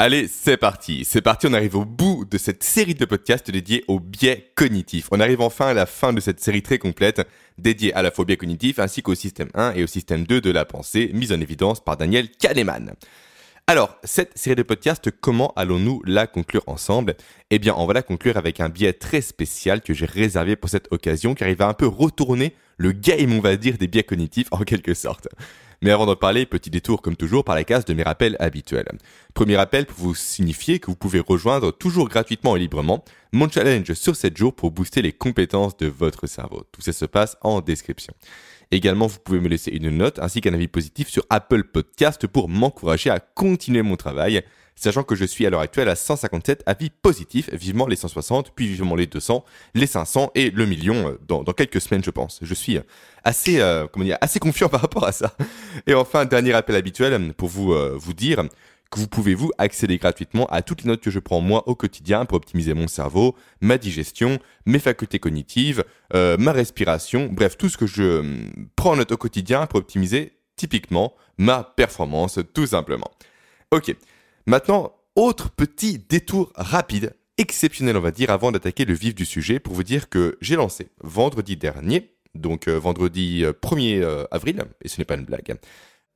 Allez, c'est parti. C'est parti, on arrive au bout de cette série de podcasts dédiés au biais cognitif. On arrive enfin à la fin de cette série très complète dédiée à la biais cognitif ainsi qu'au système 1 et au système 2 de la pensée, mise en évidence par Daniel Kahneman. Alors, cette série de podcasts, comment allons-nous la conclure ensemble? Eh bien, on va la conclure avec un biais très spécial que j'ai réservé pour cette occasion, car il va un peu retourner le game, on va dire, des biais cognitifs en quelque sorte. Mais avant d'en parler, petit détour comme toujours par la case de mes rappels habituels. Premier rappel pour vous signifier que vous pouvez rejoindre toujours gratuitement et librement mon challenge sur 7 jours pour booster les compétences de votre cerveau. Tout ça se passe en description. Également, vous pouvez me laisser une note ainsi qu'un avis positif sur Apple Podcast pour m'encourager à continuer mon travail sachant que je suis à l'heure actuelle à 157 avis positifs, vivement les 160, puis vivement les 200, les 500 et le million euh, dans, quelques semaines, je pense. Je suis euh, assez, euh, comment dire, assez confiant par rapport à ça. Et enfin, dernier appel habituel pour vous, vous dire que vous pouvez vous accéder gratuitement à toutes les notes que je prends moi au quotidien pour optimiser mon cerveau, ma digestion, mes facultés cognitives, ma respiration, bref, tout ce que je prends en note au quotidien pour optimiser typiquement ma performance, tout simplement. Ok, Maintenant, autre petit détour rapide, exceptionnel on va dire, avant d'attaquer le vif du sujet, pour vous dire que j'ai lancé vendredi dernier, donc euh, vendredi 1er euh, euh, avril, et ce n'est pas une blague,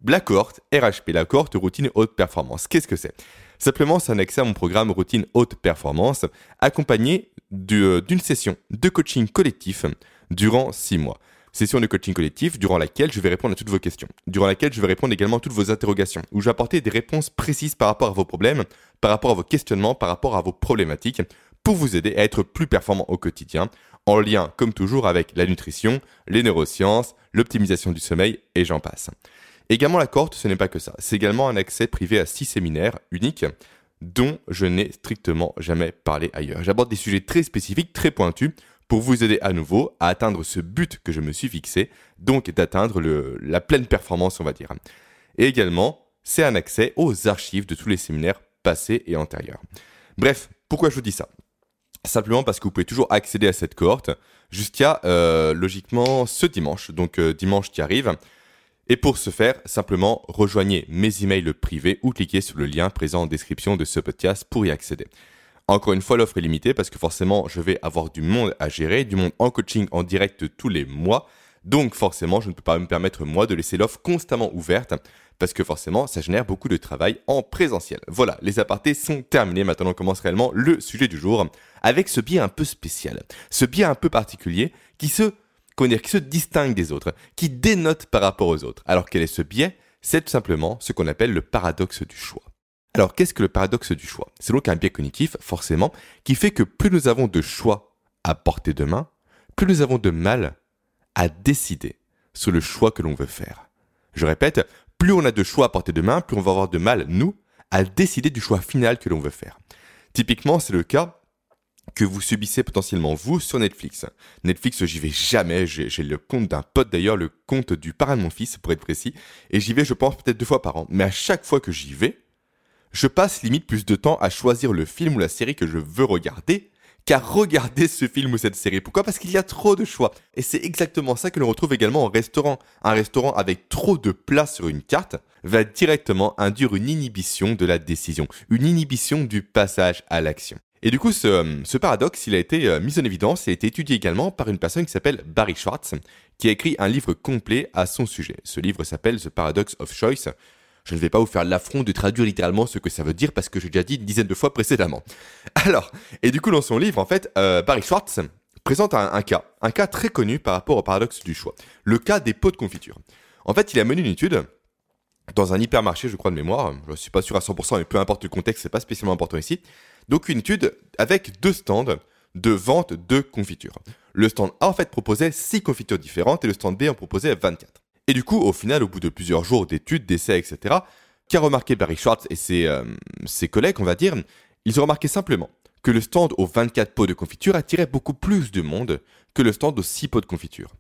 la cohorte RHP, la cohorte routine haute performance. Qu'est-ce que c'est? Simplement, c'est un accès à mon programme routine haute performance, accompagné d'une session de coaching collectif durant 6 mois session de coaching collectif durant laquelle je vais répondre à toutes vos questions, durant laquelle je vais répondre également à toutes vos interrogations, où je vais apporter des réponses précises par rapport à vos problèmes, par rapport à vos questionnements, par rapport à vos problématiques, pour vous aider à être plus performant au quotidien, en lien, comme toujours, avec la nutrition, les neurosciences, l'optimisation du sommeil, et j'en passe. Également, la cohorte, ce n'est pas que ça. C'est également un accès privé à six séminaires uniques dont je n'ai strictement jamais parlé ailleurs. J'aborde des sujets très spécifiques, très pointus, pour vous aider à nouveau à atteindre ce but que je me suis fixé, donc d'atteindre la pleine performance, on va dire. Et également, c'est un accès aux archives de tous les séminaires passés et antérieurs. Bref, pourquoi je vous dis ça? Simplement parce que vous pouvez toujours accéder à cette cohorte jusqu'à euh, logiquement ce dimanche, donc euh, dimanche qui arrive. Et pour ce faire, simplement rejoignez mes emails privés ou cliquez sur le lien présent en description de ce podcast pour y accéder. Encore une fois, l'offre est limitée parce que forcément, je vais avoir du monde à gérer, du monde en coaching en direct tous les mois. Donc forcément, je ne peux pas me permettre moi de laisser l'offre constamment ouverte parce que forcément, ça génère beaucoup de travail en présentiel. Voilà, les apartés sont terminés. Maintenant, on commence réellement le sujet du jour avec ce biais un peu spécial, ce biais un peu particulier qui se, qui se distingue des autres, qui dénote par rapport aux autres. Alors quel est ce biais? C'est tout simplement ce qu'on appelle le paradoxe du choix. Alors, qu'est-ce que le paradoxe du choix? C'est donc un biais cognitif, forcément, qui fait que plus nous avons de choix à portée de main, plus nous avons de mal à décider sur le choix que l'on veut faire. Je répète, plus on a de choix à portée de main, plus on va avoir de mal, nous, à décider du choix final que l'on veut faire. Typiquement, c'est le cas que vous subissez potentiellement vous sur Netflix. Netflix, j'y vais jamais. J'ai le compte d'un pote d'ailleurs, le compte du parrain de mon fils pour être précis, et j'y vais, je pense, peut-être deux fois par an. Mais à chaque fois que j'y vais, je passe limite plus de temps à choisir le film ou la série que je veux regarder qu'à regarder ce film ou cette série. Pourquoi? Parce qu'il y a trop de choix. Et c'est exactement ça que l'on retrouve également au restaurant. Un restaurant avec trop de plats sur une carte va directement induire une inhibition de la décision, une inhibition du passage à l'action. Et du coup, ce, paradoxe, il a été euh, mis en évidence et a été étudié également par une personne qui s'appelle Barry Schwartz, qui a écrit un livre complet à son sujet. Ce livre s'appelle The Paradox of Choice. Je ne vais pas vous faire l'affront de traduire littéralement ce que ça veut dire parce que j'ai déjà dit une dizaine de fois précédemment. Alors, et du coup dans son livre, en fait, euh, Barry Schwartz présente un, cas, un cas très connu par rapport au paradoxe du choix, le cas des pots de confiture. En fait, il a mené une étude dans un hypermarché, je crois de mémoire, je ne suis pas sûr à 100%, mais peu importe le contexte, c'est pas spécialement important ici. Donc une étude avec deux stands de vente de confitures. Le stand A en fait proposait 6 confitures différentes et le stand B en proposait 24. Et du coup, au final, au bout de plusieurs jours d'études, d'essais, etc., qu'a remarqué Barry Schwartz et ses, euh, ses collègues, on va dire, ils ont remarqué simplement que le stand aux 24 pots de confiture attirait beaucoup plus de monde que le stand aux 6 pots de confiture.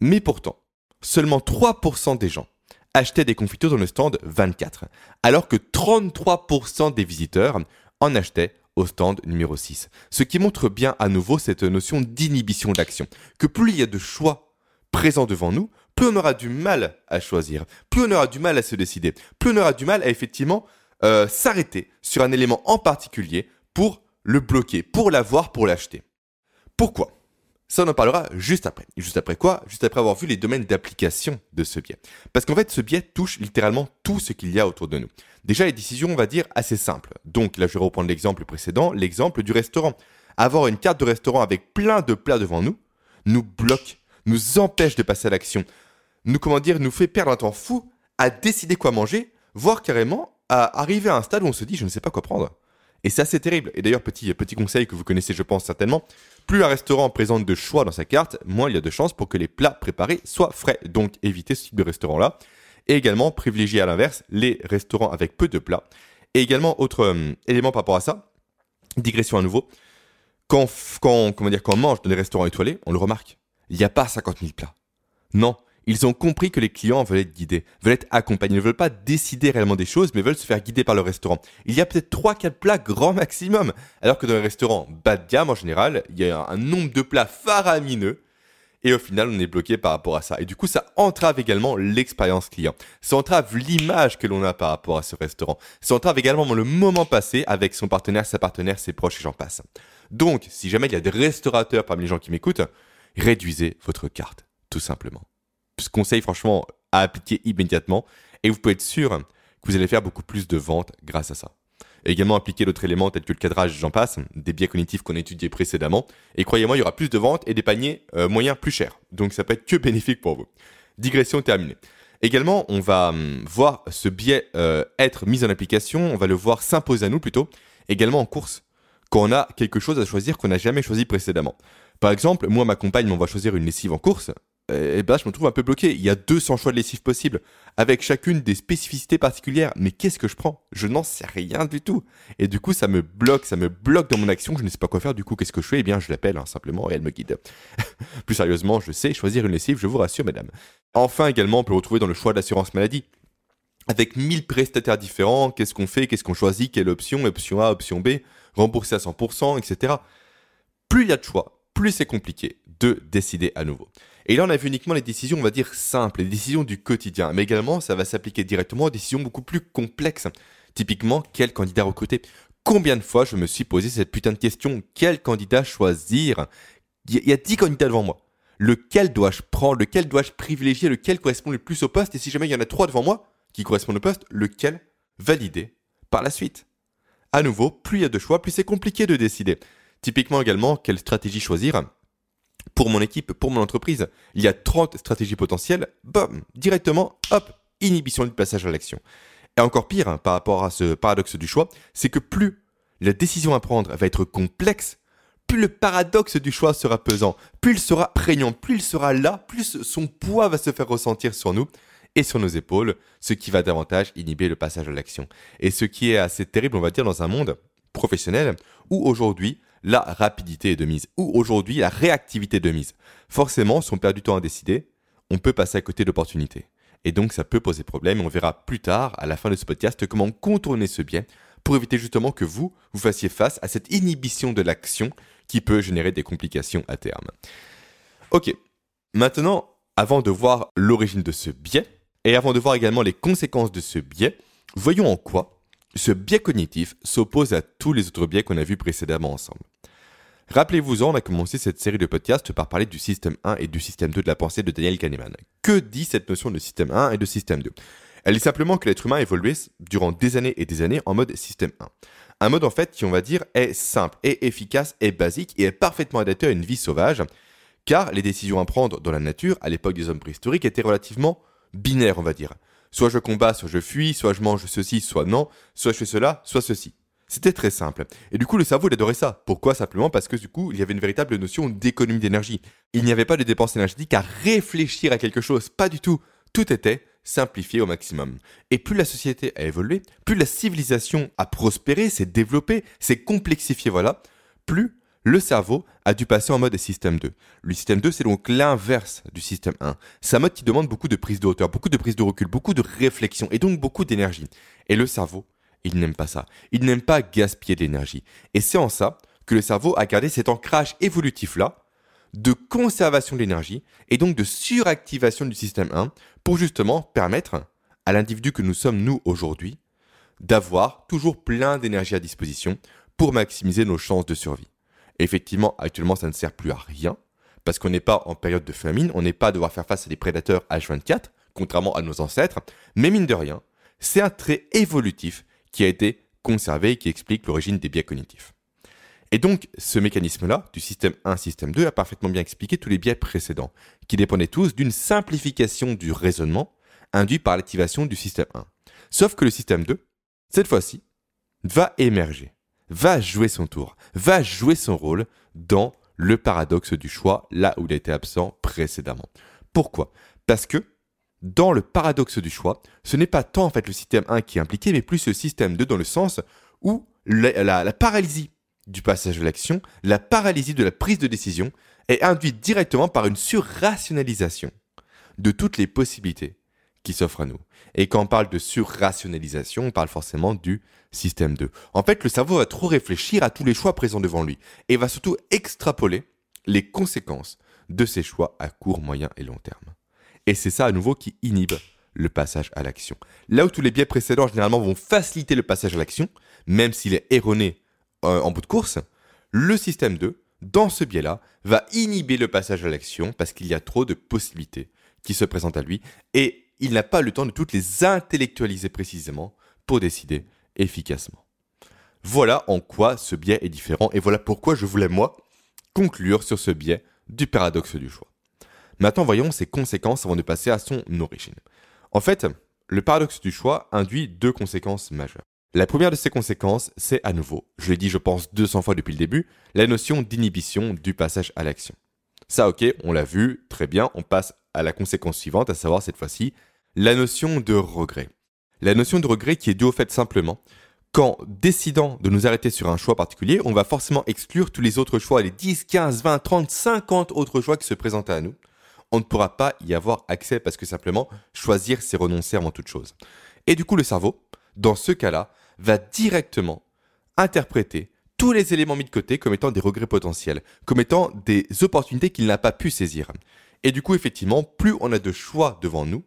Mais pourtant, seulement 3% des gens achetaient des confitures dans le stand 24, alors que 33% des visiteurs en achetaient au stand numéro 6. Ce qui montre bien à nouveau cette notion d'inhibition d'action, que plus il y a de choix présents devant nous, plus on aura du mal à choisir, plus on aura du mal à se décider, plus on aura du mal à effectivement euh, s'arrêter sur un élément en particulier pour le bloquer, pour l'avoir, pour l'acheter. Pourquoi? Ça, on en parlera juste après. Juste après quoi? Juste après avoir vu les domaines d'application de ce biais. Parce qu'en fait, ce biais touche littéralement tout ce qu'il y a autour de nous. Déjà, les décisions, on va dire, assez simples. Donc là, je vais reprendre l'exemple précédent, l'exemple du restaurant. Avoir une carte de restaurant avec plein de plats devant nous nous bloque, nous empêche de passer à l'action, nous, comment dire, nous fait perdre un temps fou à décider quoi manger, voire carrément à arriver à un stade où on se dit, je ne sais pas quoi prendre. Et c'est assez terrible. Et d'ailleurs, petit, petit conseil que vous connaissez, je pense certainement, plus un restaurant présente de choix dans sa carte, moins il y a de chances pour que les plats préparés soient frais. Donc évitez ce type de restaurant-là. Et également, privilégier à l'inverse les restaurants avec peu de plats. Et également, autre euh, élément par rapport à ça, digression à nouveau, quand, quand, comment dire, quand on mange dans des restaurants étoilés, on le remarque, il n'y a pas 50 000 plats. Non, ils ont compris que les clients veulent être guidés, veulent être accompagnés, ne veulent pas décider réellement des choses, mais veulent se faire guider par le restaurant. Il y a peut-être 3-4 plats grand maximum, alors que dans les restaurants bas de gamme en général, il y a un nombre de plats faramineux, et au final, on est bloqué par rapport à ça. Et du coup, ça entrave également l'expérience client. Ça entrave l'image que l'on a par rapport à ce restaurant. Ça entrave également le moment passé avec son partenaire, sa partenaire, ses proches et j'en passe. Donc, si jamais il y a des restaurateurs parmi les gens qui m'écoutent, réduisez votre carte, tout simplement ce conseil franchement à appliquer immédiatement et vous pouvez être sûr que vous allez faire beaucoup plus de ventes grâce à ça. également appliquer d'autres éléments tels que le cadrage, j'en passe, des biais cognitifs qu'on a étudiés précédemment. Et croyez-moi, il y aura plus de ventes et des paniers euh, moyens plus chers. Donc ça peut être que bénéfique pour vous. Digression terminée. Également, on va hum, voir ce biais euh, être mis en application, on va le voir s'imposer à nous plutôt, également en course, quand on a quelque chose à choisir qu'on n'a jamais choisi précédemment. Par exemple, moi, ma compagne, on va choisir une lessive en course, et bah, je me trouve un peu bloqué. Il y a 200 choix de lessive possibles, avec chacune des spécificités particulières. Mais qu'est-ce que je prends? Je n'en sais rien du tout. Et du coup, ça me bloque, ça me bloque dans mon action. Je ne sais pas quoi faire. Du coup, qu'est-ce que je fais? Eh bien, je l'appelle hein, simplement et elle me guide. Plus sérieusement, je sais choisir une lessive, je vous rassure, mesdames. Enfin, également, on peut retrouver dans le choix d'assurance maladie. Avec 1000 prestataires différents, qu'est-ce qu'on fait? Qu'est-ce qu'on choisit? Quelle option? Option A, option B Rembourser à 100%, etc. Plus il y a de choix, plus c'est compliqué de décider à nouveau. Et là, on a vu uniquement les décisions, on va dire, simples, les décisions du quotidien. Mais également, ça va s'appliquer directement aux décisions beaucoup plus complexes. Typiquement, quel candidat recruter? Combien de fois je me suis posé cette putain de question? Quel candidat choisir? Il y a 10 candidats devant moi. Lequel dois-je prendre? Lequel dois-je privilégier? Lequel correspond le plus au poste? Et si jamais il y en a 3 devant moi qui correspondent au poste, lequel valider par la suite? À nouveau, plus il y a de choix, plus c'est compliqué de décider. Typiquement également, quelle stratégie choisir? Pour mon équipe, pour mon entreprise, il y a 30 stratégies potentielles, bam, directement, hop, inhibition du passage à l'action. Et encore pire, hein, par rapport à ce paradoxe du choix, c'est que plus la décision à prendre va être complexe, plus le paradoxe du choix sera pesant, plus il sera prégnant, plus il sera là, plus son poids va se faire ressentir sur nous et sur nos épaules, ce qui va davantage inhiber le passage à l'action. Et ce qui est assez terrible, on va dire, dans un monde professionnel où aujourd'hui, la rapidité est de mise, ou aujourd'hui la réactivité de mise. Forcément, si on perd du temps à décider, on peut passer à côté d'opportunités. Et donc ça peut poser problème, on verra plus tard, à la fin de ce podcast, comment contourner ce biais pour éviter justement que vous, vous fassiez face à cette inhibition de l'action qui peut générer des complications à terme. Ok, maintenant, avant de voir l'origine de ce biais, et avant de voir également les conséquences de ce biais, voyons en quoi ce biais cognitif s'oppose à tous les autres biais qu'on a vus précédemment ensemble. Rappelez-vous-en, on a commencé cette série de podcasts par parler du système 1 et du système 2 de la pensée de Daniel Kahneman. Que dit cette notion de système 1 et de système 2 Elle dit simplement que l'être humain a évolué durant des années et des années en mode système 1. Un mode en fait qui, on va dire, est simple, est efficace, est basique et est parfaitement adapté à une vie sauvage, car les décisions à prendre dans la nature, à l'époque des hommes préhistoriques, étaient relativement binaires, on va dire. Soit je combats, soit je fuis, soit je mange ceci, soit non, soit je fais cela, soit ceci. C'était très simple. Et du coup, le cerveau, il adorait ça. Pourquoi? Simplement parce que du coup, il y avait une véritable notion d'économie d'énergie. Il n'y avait pas de dépenses énergétiques à réfléchir à quelque chose. Pas du tout. Tout était simplifié au maximum. Et plus la société a évolué, plus la civilisation a prospéré, s'est développée, s'est complexifiée, voilà, plus le cerveau a dû passer en mode système 2. Le système 2, c'est donc l'inverse du système 1. C'est un mode qui demande beaucoup de prise de hauteur, beaucoup de prise de recul, beaucoup de réflexion et donc beaucoup d'énergie. Et le cerveau, il n'aime pas ça. Il n'aime pas gaspiller de l'énergie. Et c'est en ça que le cerveau a gardé cet ancrage évolutif-là de conservation de l'énergie et donc de suractivation du système 1 pour justement permettre à l'individu que nous sommes nous aujourd'hui d'avoir toujours plein d'énergie à disposition pour maximiser nos chances de survie. Effectivement, actuellement, ça ne sert plus à rien, parce qu'on n'est pas en période de famine, on n'est pas à devoir faire face à des prédateurs H24, contrairement à nos ancêtres, mais mine de rien, c'est un trait évolutif qui a été conservé et qui explique l'origine des biais cognitifs. Et donc, ce mécanisme-là, du système 1, système 2, a parfaitement bien expliqué tous les biais précédents, qui dépendaient tous d'une simplification du raisonnement induit par l'activation du système 1. Sauf que le système 2, cette fois-ci, va émerger, va jouer son tour, va jouer son rôle dans le paradoxe du choix, là où il était absent précédemment. Pourquoi? Parce que dans le paradoxe du choix, ce n'est pas tant en fait le système 1 qui est impliqué, mais plus le système 2 dans le sens où la, paralysie du passage à l'action, la paralysie de la prise de décision est induite directement par une surrationalisation de toutes les possibilités qui s'offrent à nous. Et quand on parle de surrationalisation, on parle forcément du système 2. En fait, le cerveau va trop réfléchir à tous les choix présents devant lui et va surtout extrapoler les conséquences de ces choix à court, moyen et long terme. Et c'est ça à nouveau qui inhibe le passage à l'action. Là où tous les biais précédents généralement vont faciliter le passage à l'action, même s'il est erroné euh, en bout de course, le système 2, dans ce biais-là, va inhiber le passage à l'action parce qu'il y a trop de possibilités qui se présentent à lui et il n'a pas le temps de toutes les intellectualiser précisément pour décider efficacement. Voilà en quoi ce biais est différent et voilà pourquoi je voulais moi conclure sur ce biais du paradoxe du choix. Maintenant, voyons ses conséquences avant de passer à son origine. En fait, le paradoxe du choix induit deux conséquences majeures. La première de ces conséquences, c'est à nouveau, je l'ai dit je pense 200 fois depuis le début, la notion d'inhibition du passage à l'action. Ça ok, on l'a vu, très bien, on passe à la conséquence suivante, à savoir cette fois-ci, la notion de regret. La notion de regret qui est due au fait simplement qu'en décidant de nous arrêter sur un choix particulier, on va forcément exclure tous les autres choix, les 10, 15, 20, 30, 50 autres choix qui se présentent à nous on ne pourra pas y avoir accès parce que simplement choisir c'est renoncer avant toute chose. Et du coup le cerveau, dans ce cas-là, va directement interpréter tous les éléments mis de côté comme étant des regrets potentiels, comme étant des opportunités qu'il n'a pas pu saisir. Et du coup effectivement, plus on a de choix devant nous,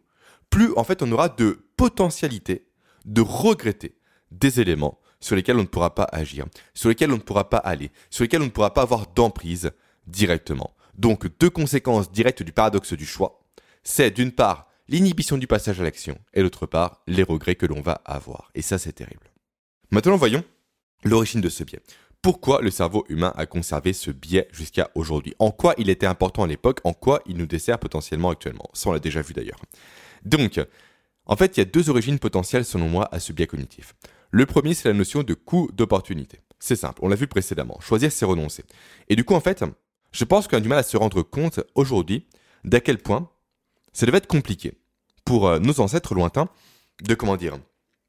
plus en fait on aura de potentialité de regretter des éléments sur lesquels on ne pourra pas agir, sur lesquels on ne pourra pas aller, sur lesquels on ne pourra pas avoir d'emprise directement. Donc deux conséquences directes du paradoxe du choix, c'est d'une part l'inhibition du passage à l'action et d'autre part les regrets que l'on va avoir. Et ça c'est terrible. Maintenant voyons l'origine de ce biais. Pourquoi le cerveau humain a conservé ce biais jusqu'à aujourd'hui? En quoi il était important à l'époque? En quoi il nous dessert potentiellement actuellement? Ça on l'a déjà vu d'ailleurs. Donc, en fait, il y a deux origines potentielles selon moi à ce biais cognitif. Le premier, c'est la notion de coût d'opportunité. C'est simple, on l'a vu précédemment. Choisir, c'est renoncer. Et du coup, en fait, je pense qu'on a du mal à se rendre compte aujourd'hui d'à quel point ça devait être compliqué pour euh, nos ancêtres lointains de comment dire,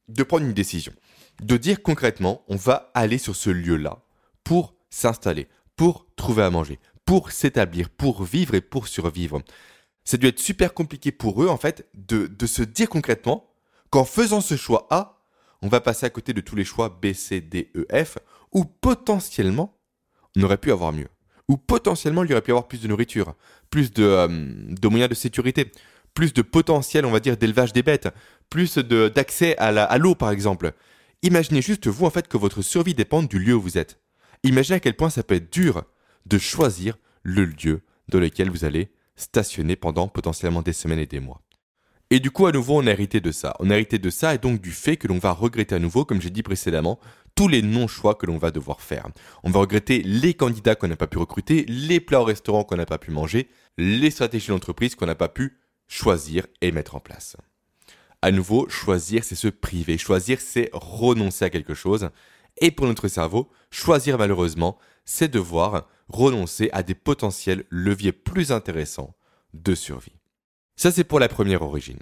de prendre une décision, de dire concrètement on va aller sur ce lieu-là pour s'installer, pour trouver à manger, pour s'établir, pour vivre et pour survivre. Ça a dû être super compliqué pour eux en fait de, se dire concrètement qu'en faisant ce choix A, on va passer à côté de tous les choix B, C, D, E, F, ou potentiellement on aurait pu avoir mieux où potentiellement il y aurait pu avoir plus de nourriture, plus de, euh, de moyens de sécurité, plus de potentiel, on va dire, d'élevage des bêtes, plus d'accès à l'eau, par exemple. Imaginez juste, vous, en fait, que votre survie dépende du lieu où vous êtes. Imaginez à quel point ça peut être dur de choisir le lieu dans lequel vous allez stationner pendant potentiellement des semaines et des mois. Et du coup, à nouveau, on a hérité de ça. On a hérité de ça et donc du fait que l'on va regretter à nouveau, comme j'ai dit précédemment, tous les non-choix que l'on va devoir faire. On va regretter les candidats qu'on n'a pas pu recruter, les plats au restaurant qu'on n'a pas pu manger, les stratégies d'entreprise qu'on n'a pas pu choisir et mettre en place. À nouveau, choisir, c'est se priver. Choisir, c'est renoncer à quelque chose. Et pour notre cerveau, choisir malheureusement, c'est devoir renoncer à des potentiels leviers plus intéressants de survie. Ça, c'est pour la première origine.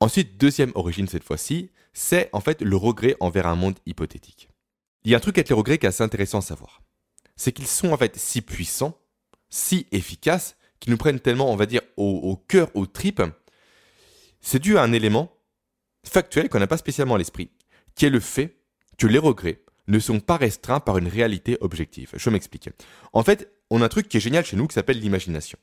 Ensuite, deuxième origine cette fois-ci, c'est en fait le regret envers un monde hypothétique. Il y a un truc avec les regrets qui est assez intéressant à savoir. C'est qu'ils sont en fait si puissants, si efficaces, qu'ils nous prennent tellement, on va dire, au, cœur, aux tripes. C'est dû à un élément factuel qu'on n'a pas spécialement à l'esprit, qui est le fait que les regrets ne sont pas restreints par une réalité objective. Je m'explique. En fait, on a un truc qui est génial chez nous qui s'appelle l'imagination.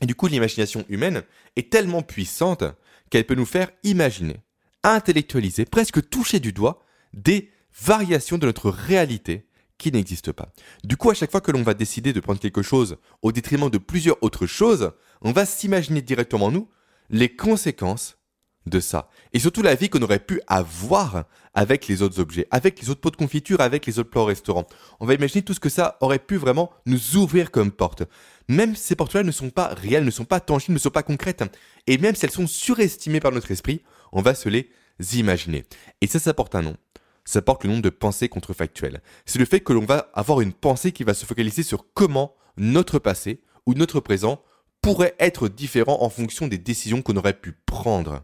Et du coup, l'imagination humaine est tellement puissante qu'elle peut nous faire imaginer, intellectualiser, presque toucher du doigt des variations de notre réalité qui n'existent pas. Du coup, à chaque fois que l'on va décider de prendre quelque chose au détriment de plusieurs autres choses, on va s'imaginer directement, nous, les conséquences de ça. Et surtout la vie qu'on aurait pu avoir avec les autres objets, avec les autres pots de confiture, avec les autres plats au restaurant. On va imaginer tout ce que ça aurait pu vraiment nous ouvrir comme porte. Même ces portes-là ne sont pas réelles, ne sont pas tangibles, ne sont pas concrètes. Et même si elles sont surestimées par notre esprit, on va se les imaginer. Et ça, ça porte un nom. Ça porte le nom de pensée contrefactuelle. C'est le fait que l'on va avoir une pensée qui va se focaliser sur comment notre passé ou notre présent pourrait être différent en fonction des décisions qu'on aurait pu prendre.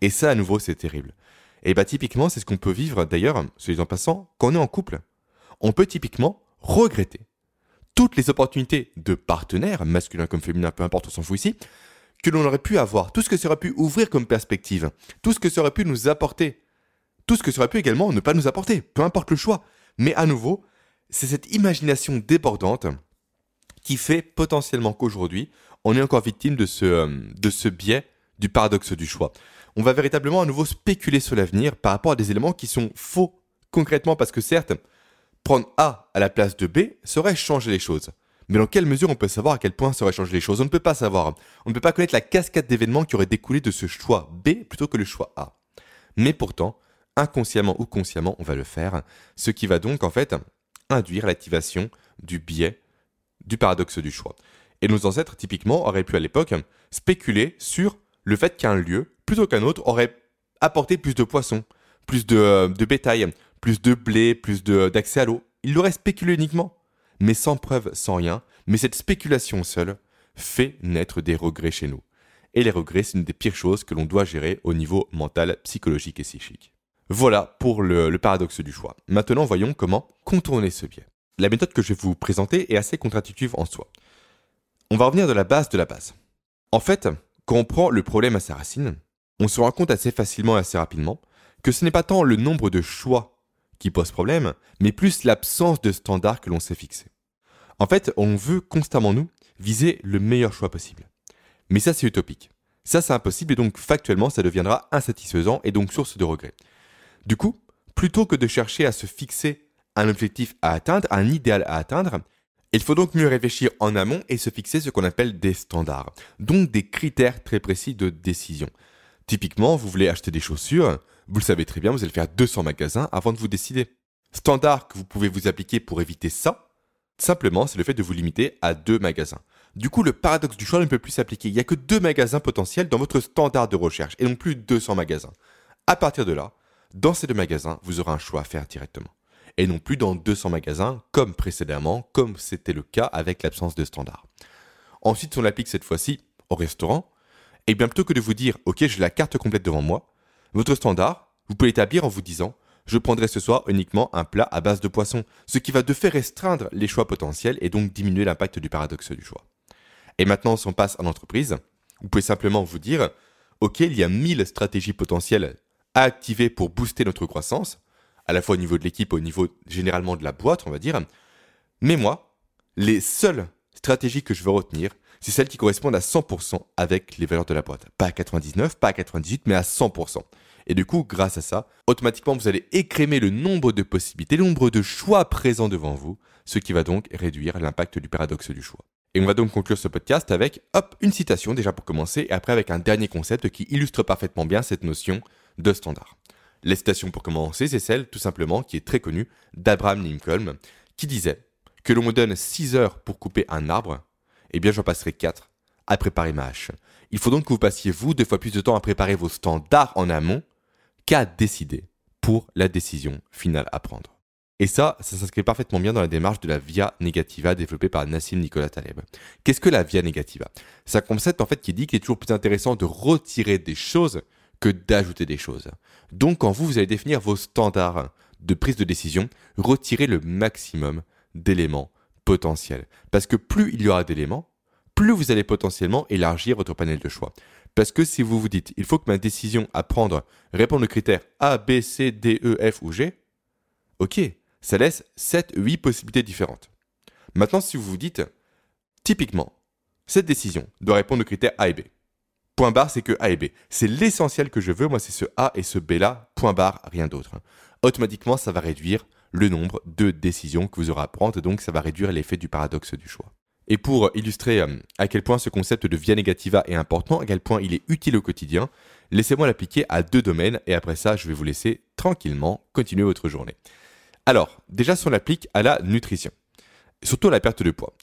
Et ça, à nouveau, c'est terrible. Et bah, typiquement, c'est ce qu'on peut vivre, d'ailleurs, celui en passant, quand on est en couple. On peut typiquement regretter toutes les opportunités de partenaires, masculins comme féminins, peu importe, on s'en fout ici, que l'on aurait pu avoir, tout ce que ça aurait pu ouvrir comme perspective, tout ce que ça aurait pu nous apporter, tout ce que ça aurait pu également ne pas nous apporter, peu importe le choix. Mais à nouveau, c'est cette imagination débordante qui fait potentiellement qu'aujourd'hui, on est encore victime de ce, euh, de ce biais du paradoxe du choix on va véritablement à nouveau spéculer sur l'avenir par rapport à des éléments qui sont faux concrètement parce que certes, prendre A à la place de B serait changer les choses. Mais dans quelle mesure on peut savoir à quel point ça aurait changé les choses? On ne peut pas savoir. On ne peut pas connaître la cascade d'événements qui auraient découlé de ce choix B plutôt que le choix A. Mais pourtant, inconsciemment ou consciemment, on va le faire, ce qui va donc en fait induire l'activation du biais du paradoxe du choix. Et nos ancêtres, typiquement, auraient pu à l'époque spéculer sur le fait qu'un lieu plutôt qu'un autre aurait apporté plus de poissons, plus de, euh, bétail, plus de blé, plus d'accès à l'eau. Il l'aurait spéculé uniquement, mais sans preuve, sans rien. Mais cette spéculation seule fait naître des regrets chez nous. Et les regrets, c'est une des pires choses que l'on doit gérer au niveau mental, psychologique et psychique. Voilà pour le, paradoxe du choix. Maintenant, voyons comment contourner ce biais. La méthode que je vais vous présenter est assez contradictive en soi. On va revenir de la base de la base. En fait, quand on prend le problème à sa racine, on se rend compte assez facilement et assez rapidement que ce n'est pas tant le nombre de choix qui pose problème, mais plus l'absence de standards que l'on s'est fixé. En fait, on veut constamment, nous, viser le meilleur choix possible. Mais ça, c'est utopique. Ça, c'est impossible et donc factuellement, ça deviendra insatisfaisant et donc source de regret. Du coup, plutôt que de chercher à se fixer un objectif à atteindre, un idéal à atteindre, il faut donc mieux réfléchir en amont et se fixer ce qu'on appelle des standards, donc des critères très précis de décision. Typiquement, vous voulez acheter des chaussures, vous le savez très bien, vous allez faire 200 magasins avant de vous décider. Standard que vous pouvez vous appliquer pour éviter ça, simplement, c'est le fait de vous limiter à deux magasins. Du coup, le paradoxe du choix ne peut plus s'appliquer. Il n'y a que deux magasins potentiels dans votre standard de recherche et non plus 200 magasins. À partir de là, dans ces deux magasins, vous aurez un choix à faire directement. Et non plus dans 200 magasins, comme précédemment, comme c'était le cas avec l'absence de standard. Ensuite, on l'applique cette fois-ci au restaurant. Et bien plutôt que de vous dire, ok, j'ai la carte complète devant moi, votre standard, vous pouvez l'établir en vous disant, je prendrai ce soir uniquement un plat à base de poisson, ce qui va de fait restreindre les choix potentiels et donc diminuer l'impact du paradoxe du choix. Et maintenant, si on passe à l'entreprise, vous pouvez simplement vous dire, ok, il y a 1000 stratégies potentielles à activer pour booster notre croissance, à la fois au niveau de l'équipe, au niveau généralement de la boîte, on va dire. Mais moi, les seules stratégies que je veux retenir, c'est celles qui correspondent à 100% avec les valeurs de la boîte. Pas à 99, pas à 98, mais à 100%. Et du coup, grâce à ça, automatiquement, vous allez écrémer le nombre de possibilités, le nombre de choix présents devant vous, ce qui va donc réduire l'impact du paradoxe du choix. Et on va donc conclure ce podcast avec, hop, une citation déjà pour commencer, et après avec un dernier concept qui illustre parfaitement bien cette notion de standard. La citation pour commencer, c'est celle tout simplement qui est très connue d'Abraham Lincoln, qui disait que l'on me donne 6 heures pour couper un arbre, eh bien j'en passerai 4 à préparer ma hache. Il faut donc que vous passiez vous deux fois plus de temps à préparer vos standards en amont qu'à décider pour la décision finale à prendre. Et ça, ça s'inscrit parfaitement bien dans la démarche de la via negativa développée par Nassim Nicolas Taleb. Qu'est-ce que la via negativa? C'est un concept en fait qui dit qu'il est toujours plus intéressant de retirer des choses que d'ajouter des choses. Donc quand vous, vous allez définir vos standards de prise de décision, retirez le maximum d'éléments potentiels. Parce que plus il y aura d'éléments, plus vous allez potentiellement élargir votre panel de choix. Parce que si vous vous dites, il faut que ma décision à prendre réponde aux critères A, B, C, D, E, F ou G, ok, ça laisse 7, 8 possibilités différentes. Maintenant, si vous vous dites, typiquement, cette décision doit répondre aux critères A et B. Point barre, c'est que A et B. C'est l'essentiel que je veux, moi c'est ce A et ce B là, point barre, rien d'autre. automatiquement ça va réduire le nombre de décisions que vous aurez à prendre donc ça va réduire l'effet du paradoxe du choix. Et pour illustrer euh, à quel point ce concept de via negativa est important, à quel point il est utile au quotidien, laissez-moi l'appliquer à deux domaines et après ça je vais vous laisser tranquillement continuer votre journée. Alors, déjà si on l'applique à la nutrition, surtout à la perte de poids.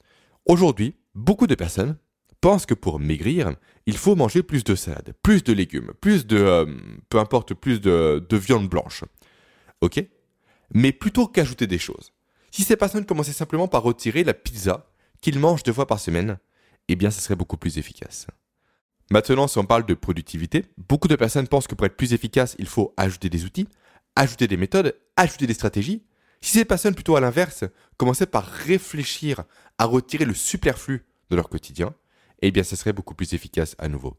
Aujourd'hui, beaucoup de personnes pensent que pour maigrir, il faut manger plus de salade, plus de légumes, plus de... Euh, peu importe, plus de, de viande blanche. Ok? Mais plutôt qu'ajouter des choses. Si ces personnes commençaient simplement par retirer la pizza qu'ils mangent deux fois par semaine, eh bien ça serait beaucoup plus efficace. Maintenant, si on parle de productivité, beaucoup de personnes pensent que pour être plus efficace, il faut ajouter des outils, ajouter des méthodes, ajouter des stratégies. Si ces personnes plutôt à l'inverse commençaient par réfléchir à retirer le superflu de leur quotidien, eh bien, ça serait beaucoup plus efficace à nouveau.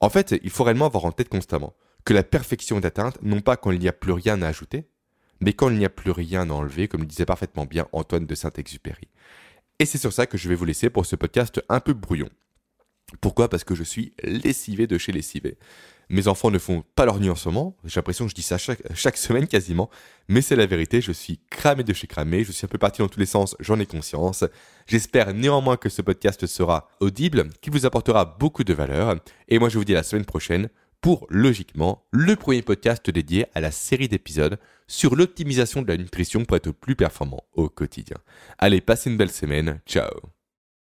En fait, il faut réellement avoir en tête constamment que la perfection est atteinte non pas quand il n'y a plus rien à ajouter, mais quand il n'y a plus rien à enlever, comme le disait parfaitement bien Antoine de Saint-Exupéry. Et c'est sur ça que je vais vous laisser pour ce podcast un peu brouillon. Pourquoi? Parce que je suis lessivé de chez lessivé. Mes enfants ne font pas leur nuit en ce moment. J'ai l'impression que je dis ça chaque, semaine quasiment. Mais c'est la vérité, je suis cramé de chez cramé. Je suis un peu parti dans tous les sens, j'en ai conscience. J'espère néanmoins que ce podcast sera audible, qu'il vous apportera beaucoup de valeur. Et moi, je vous dis à la semaine prochaine pour, logiquement, le premier podcast dédié à la série d'épisodes sur l'optimisation de la nutrition pour être plus performant au quotidien. Allez, passez une belle semaine. Ciao